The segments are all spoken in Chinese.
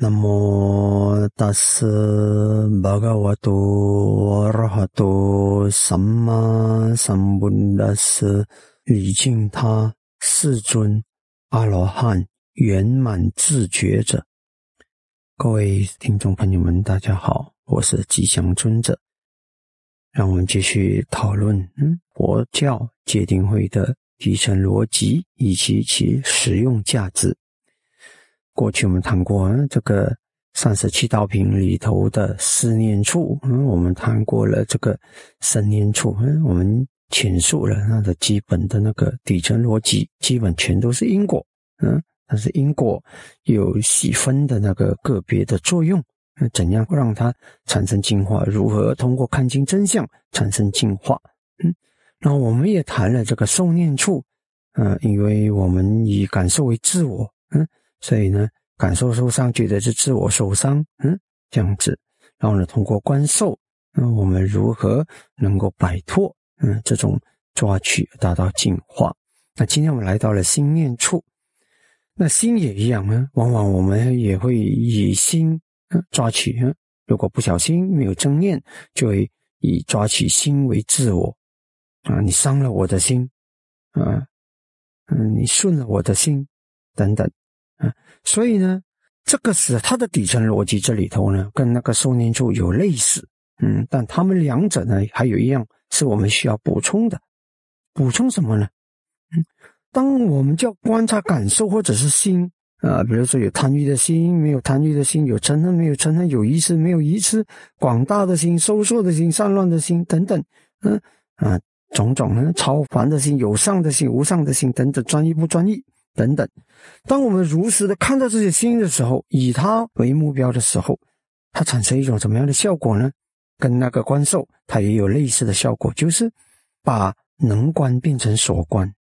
那么大师巴嘎瓦多阿拉哈多萨玛萨布达斯礼敬他世尊阿罗汉圆满自觉者。各位听众朋友们，大家好，我是吉祥尊者。让我们继续讨论，嗯，佛教戒定慧的底层逻辑以及其实用价值。过去我们谈过这个三十七道品里头的思念处，嗯，我们谈过了这个生念处，嗯，我们阐述了它的基本的那个底层逻辑，基本全都是因果，嗯，但是因果有细分的那个个别的作用，那怎样让它产生进化？如何通过看清真相产生进化？嗯，然后我们也谈了这个受念处，嗯，因为我们以感受为自我，嗯。所以呢，感受受伤，觉得是自我受伤，嗯，这样子，然后呢，通过观受，那我们如何能够摆脱，嗯，这种抓取，达到净化？那今天我们来到了心念处，那心也一样呢，往往我们也会以心抓取，如果不小心没有正念，就会以抓取心为自我，啊，你伤了我的心，啊，嗯，你顺了我的心，等等。啊，所以呢，这个是它的底层逻辑，这里头呢，跟那个受念处有类似，嗯，但他们两者呢，还有一样是我们需要补充的，补充什么呢？嗯，当我们叫观察感受或者是心啊，比如说有贪欲的心，没有贪欲的心，有嗔恨没有嗔恨，有疑痴没有疑痴，广大的心、收缩的心、散乱的心等等，嗯啊，种种呢，超凡的心、有上的心、无上的心等等，专一不专一。等等，当我们如实的看到这些心的时候，以它为目标的时候，它产生一种什么样的效果呢？跟那个观受它也有类似的效果，就是把能观变成所观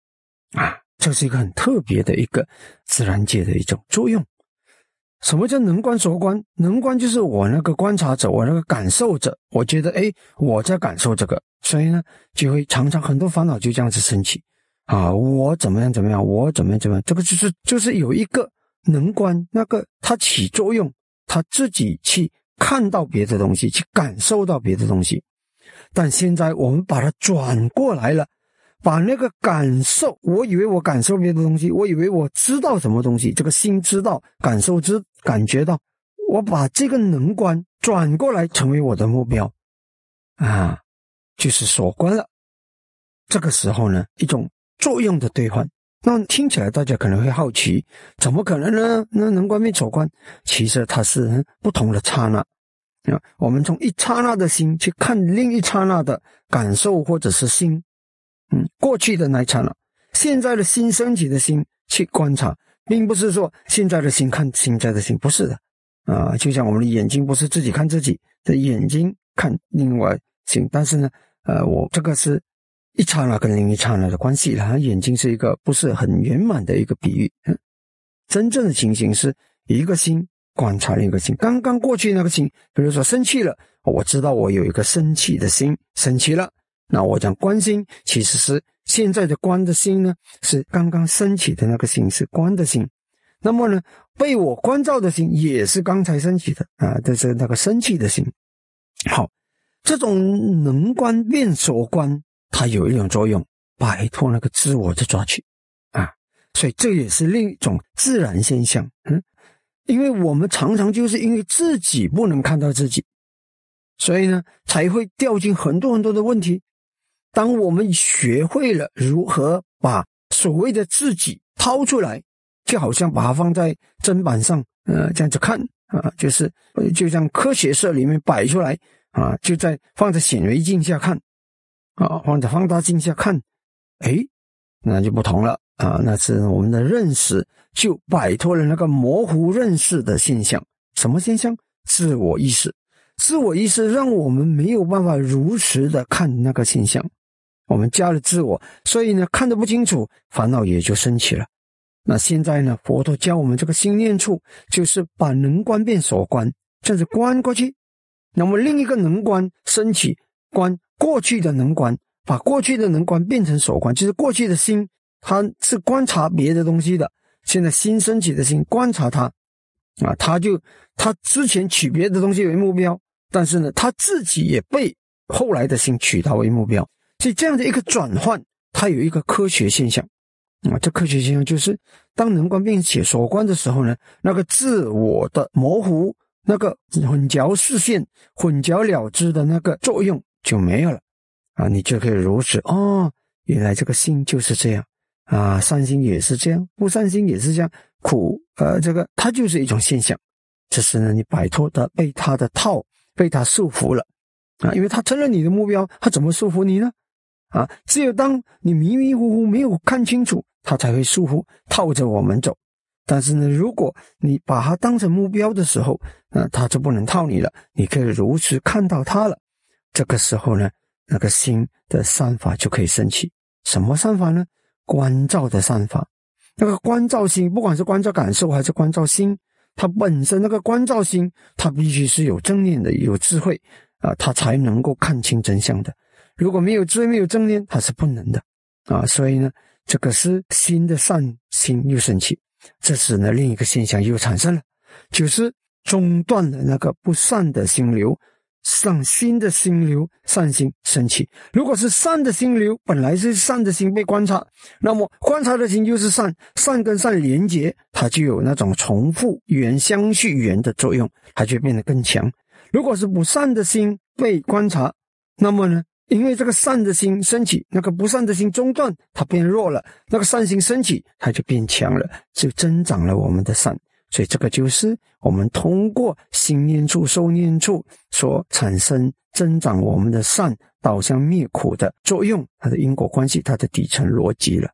啊，这是一个很特别的一个自然界的一种作用。什么叫能观所观？能观就是我那个观察者，我那个感受者，我觉得哎，我在感受这个，所以呢，就会常常很多烦恼就这样子升起。啊，我怎么样怎么样？我怎么样怎么样？这个就是就是有一个能观，那个它起作用，它自己去看到别的东西，去感受到别的东西。但现在我们把它转过来了，把那个感受，我以为我感受别的东西，我以为我知道什么东西，这个心知道，感受知感觉到，我把这个能观转过来成为我的目标，啊，就是所观了。这个时候呢，一种。作用的兑换，那听起来大家可能会好奇，怎么可能呢？那能观灭所观，其实它是不同的刹那啊。我们从一刹那的心去看另一刹那的感受，或者是心，嗯，过去的那一刹那，现在的心升起的心去观察，并不是说现在的心看现在的心，不是的啊。就像我们的眼睛不是自己看自己的眼睛看另外心，但是呢，呃，我这个是。一刹那跟另一刹那的关系了，眼睛是一个不是很圆满的一个比喻。真正的情形是一个心观察另一个心。刚刚过去那个心，比如说生气了，我知道我有一个生气的心，生气了。那我讲观心，其实是现在的观的心呢，是刚刚升起的那个心，是观的心。那么呢，被我关照的心也是刚才升起的啊，这是那个生气的心。好，这种能观变所观。它有一种作用，摆脱那个自我的抓取，啊，所以这也是另一种自然现象。嗯，因为我们常常就是因为自己不能看到自己，所以呢，才会掉进很多很多的问题。当我们学会了如何把所谓的自己掏出来，就好像把它放在砧板上，呃，这样子看啊，就是就像科学社里面摆出来啊，就在放在显微镜下看。啊，放在放大镜下看，哎，那就不同了啊！那是我们的认识就摆脱了那个模糊认识的现象。什么现象？自我意识。自我意识让我们没有办法如实的看那个现象。我们加了自我，所以呢，看得不清楚，烦恼也就升起了。那现在呢，佛陀教我们这个心念处，就是把能观变所观，这样子观过去。那么另一个能观升起观。过去的能观，把过去的能观变成所观，就是过去的心，它是观察别的东西的。现在新升起的心观察它，啊，他就他之前取别的东西为目标，但是呢，他自己也被后来的心取他为目标，所以这样的一个转换，它有一个科学现象啊。这科学现象就是，当能观并且所观的时候呢，那个自我的模糊、那个混淆视线、混淆了之的那个作用就没有了啊，你就可以如此哦，原来这个心就是这样啊，善心也是这样，不善心也是这样。苦，呃，这个它就是一种现象，只是呢，你摆脱的被他的套，被他束缚了，啊，因为他成了你的目标，他怎么束缚你呢？啊，只有当你迷迷糊糊没有看清楚，他才会束缚套着我们走。但是呢，如果你把它当成目标的时候，啊，他就不能套你了，你可以如实看到他了。这个时候呢，那个心的善法就可以升起。什么善法呢？关照的善法。那个关照心，不管是关照感受还是关照心，它本身那个关照心，它必须是有正念的、有智慧啊，它才能够看清真相的。如果没有智慧、没有正念，它是不能的啊。所以呢，这个是心的善心又升起，这时呢，另一个现象又产生了，就是中断了那个不善的心流。让新的心流善心升起。如果是善的心流，本来是善的心被观察，那么观察的心就是善，善跟善连接，它就有那种重复缘、相续缘的作用，它就变得更强。如果是不善的心被观察，那么呢，因为这个善的心升起，那个不善的心中断，它变弱了；那个善心升起，它就变强了，就增长了我们的善。所以，这个就是我们通过心念处、受念处所产生增长我们的善，导向灭苦的作用，它的因果关系，它的底层逻辑了。